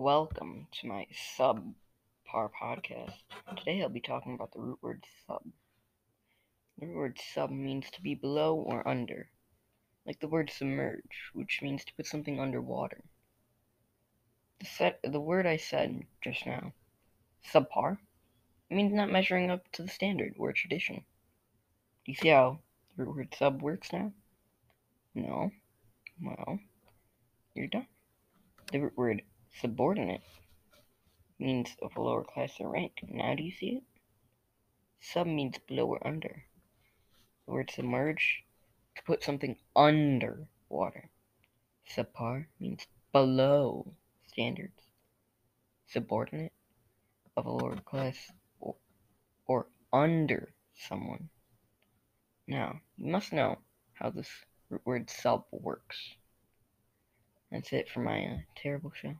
Welcome to my subpar podcast. Today I'll be talking about the root word sub. The root word sub means to be below or under, like the word submerge, which means to put something underwater. The set the word I said just now, subpar, means not measuring up to the standard or tradition. Do you see how the root word sub works now? No. Well, you're done. The root word subordinate means of a lower class or rank. Now do you see it? Sub means below or under. The word submerge, to put something under water. Subpar means below standards. Subordinate, of a lower class or, or under someone. Now, you must know how this word sub works. That's it for my uh, terrible show.